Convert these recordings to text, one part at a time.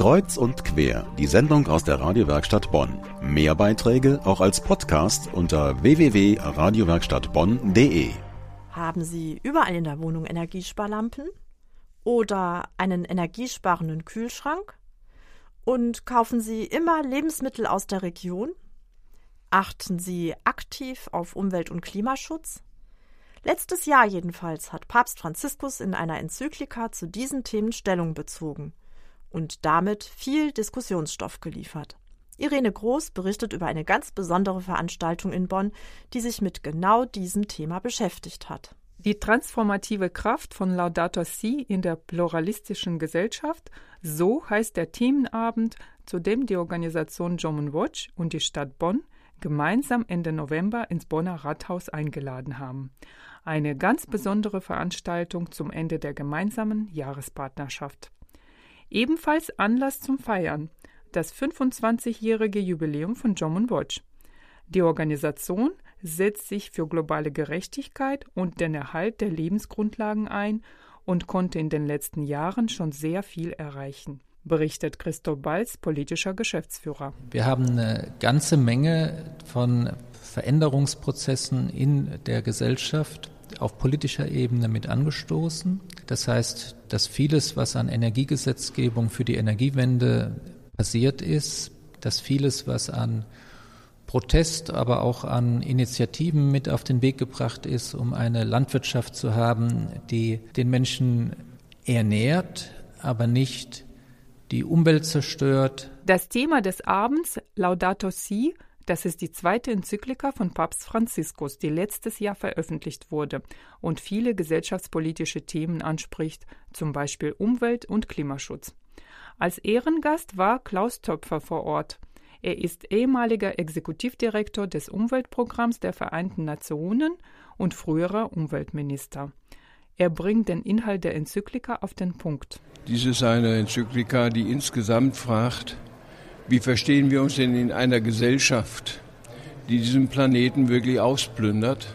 Kreuz und quer, die Sendung aus der Radiowerkstatt Bonn. Mehr Beiträge auch als Podcast unter www.radiowerkstattbonn.de. Haben Sie überall in der Wohnung Energiesparlampen? Oder einen energiesparenden Kühlschrank? Und kaufen Sie immer Lebensmittel aus der Region? Achten Sie aktiv auf Umwelt- und Klimaschutz? Letztes Jahr jedenfalls hat Papst Franziskus in einer Enzyklika zu diesen Themen Stellung bezogen und damit viel Diskussionsstoff geliefert. Irene Groß berichtet über eine ganz besondere Veranstaltung in Bonn, die sich mit genau diesem Thema beschäftigt hat. Die transformative Kraft von Laudato Si in der pluralistischen Gesellschaft, so heißt der Themenabend, zu dem die Organisation German Watch und die Stadt Bonn gemeinsam Ende November ins Bonner Rathaus eingeladen haben. Eine ganz besondere Veranstaltung zum Ende der gemeinsamen Jahrespartnerschaft. Ebenfalls Anlass zum Feiern, das 25-jährige Jubiläum von German Watch. Die Organisation setzt sich für globale Gerechtigkeit und den Erhalt der Lebensgrundlagen ein und konnte in den letzten Jahren schon sehr viel erreichen, berichtet Christoph Balz, politischer Geschäftsführer. Wir haben eine ganze Menge von Veränderungsprozessen in der Gesellschaft auf politischer Ebene mit angestoßen. Das heißt, dass vieles, was an Energiegesetzgebung für die Energiewende passiert ist, dass vieles, was an Protest, aber auch an Initiativen mit auf den Weg gebracht ist, um eine Landwirtschaft zu haben, die den Menschen ernährt, aber nicht die Umwelt zerstört. Das Thema des Abends, Laudato Si, das ist die zweite Enzyklika von Papst Franziskus, die letztes Jahr veröffentlicht wurde und viele gesellschaftspolitische Themen anspricht, zum Beispiel Umwelt- und Klimaschutz. Als Ehrengast war Klaus Töpfer vor Ort. Er ist ehemaliger Exekutivdirektor des Umweltprogramms der Vereinten Nationen und früherer Umweltminister. Er bringt den Inhalt der Enzyklika auf den Punkt. Dies ist eine Enzyklika, die insgesamt fragt, wie verstehen wir uns denn in einer Gesellschaft, die diesen Planeten wirklich ausplündert?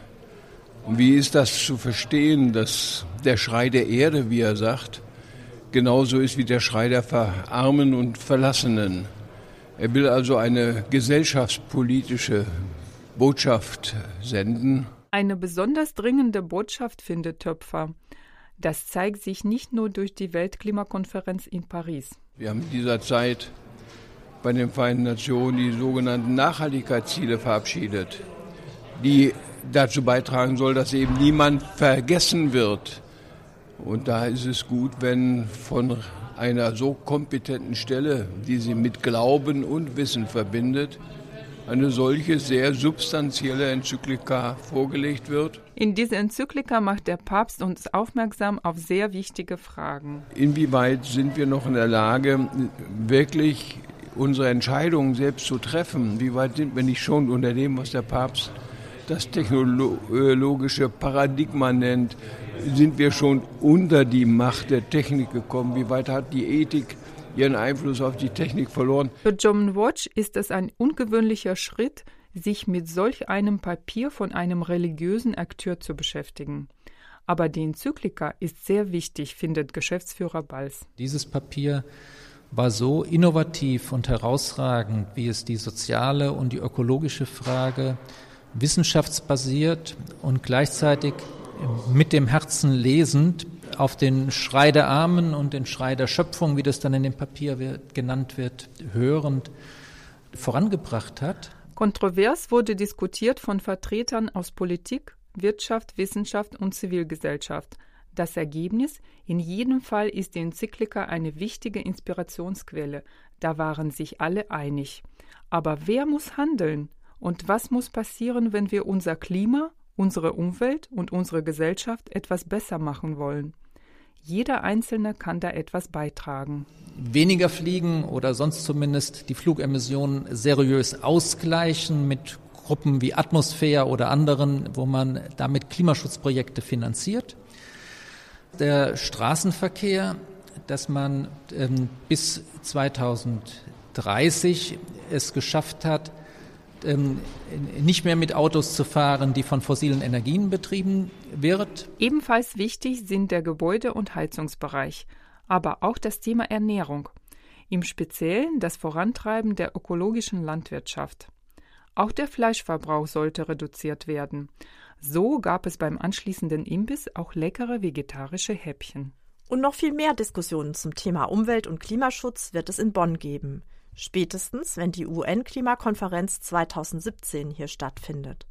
Und wie ist das zu verstehen, dass der Schrei der Erde, wie er sagt, genauso ist wie der Schrei der Verarmen und Verlassenen? Er will also eine gesellschaftspolitische Botschaft senden. Eine besonders dringende Botschaft findet Töpfer. Das zeigt sich nicht nur durch die Weltklimakonferenz in Paris. Wir haben in dieser Zeit bei den Vereinten Nationen die sogenannten Nachhaltigkeitsziele verabschiedet, die dazu beitragen soll, dass eben niemand vergessen wird. Und da ist es gut, wenn von einer so kompetenten Stelle, die sie mit Glauben und Wissen verbindet, eine solche sehr substanzielle Enzyklika vorgelegt wird. In dieser Enzyklika macht der Papst uns aufmerksam auf sehr wichtige Fragen. Inwieweit sind wir noch in der Lage, wirklich unsere Entscheidungen selbst zu treffen. Wie weit sind wir nicht schon unter dem, was der Papst das technologische Paradigma nennt? Sind wir schon unter die Macht der Technik gekommen? Wie weit hat die Ethik ihren Einfluss auf die Technik verloren? Für John Watch ist es ein ungewöhnlicher Schritt, sich mit solch einem Papier von einem religiösen Akteur zu beschäftigen. Aber die Enzyklika ist sehr wichtig, findet Geschäftsführer Balz. Dieses Papier war so innovativ und herausragend, wie es die soziale und die ökologische Frage wissenschaftsbasiert und gleichzeitig mit dem Herzen lesend auf den Schrei der Armen und den Schrei der Schöpfung, wie das dann in dem Papier wird, genannt wird, hörend vorangebracht hat. Kontrovers wurde diskutiert von Vertretern aus Politik, Wirtschaft, Wissenschaft und Zivilgesellschaft. Das Ergebnis, in jedem Fall ist die Enzyklika eine wichtige Inspirationsquelle, da waren sich alle einig. Aber wer muss handeln? Und was muss passieren, wenn wir unser Klima, unsere Umwelt und unsere Gesellschaft etwas besser machen wollen? Jeder Einzelne kann da etwas beitragen. Weniger fliegen oder sonst zumindest die Flugemissionen seriös ausgleichen mit Gruppen wie Atmosphäre oder anderen, wo man damit Klimaschutzprojekte finanziert der Straßenverkehr, dass man ähm, bis 2030 es geschafft hat, ähm, nicht mehr mit Autos zu fahren, die von fossilen Energien betrieben wird. Ebenfalls wichtig sind der Gebäude- und Heizungsbereich, aber auch das Thema Ernährung. im Speziellen das Vorantreiben der ökologischen Landwirtschaft. Auch der Fleischverbrauch sollte reduziert werden. So gab es beim anschließenden Imbiss auch leckere vegetarische Häppchen. Und noch viel mehr Diskussionen zum Thema Umwelt- und Klimaschutz wird es in Bonn geben. Spätestens, wenn die UN-Klimakonferenz 2017 hier stattfindet.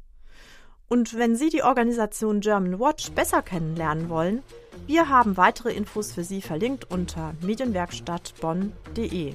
Und wenn Sie die Organisation German Watch besser kennenlernen wollen, wir haben weitere Infos für Sie verlinkt unter medienwerkstattbonn.de.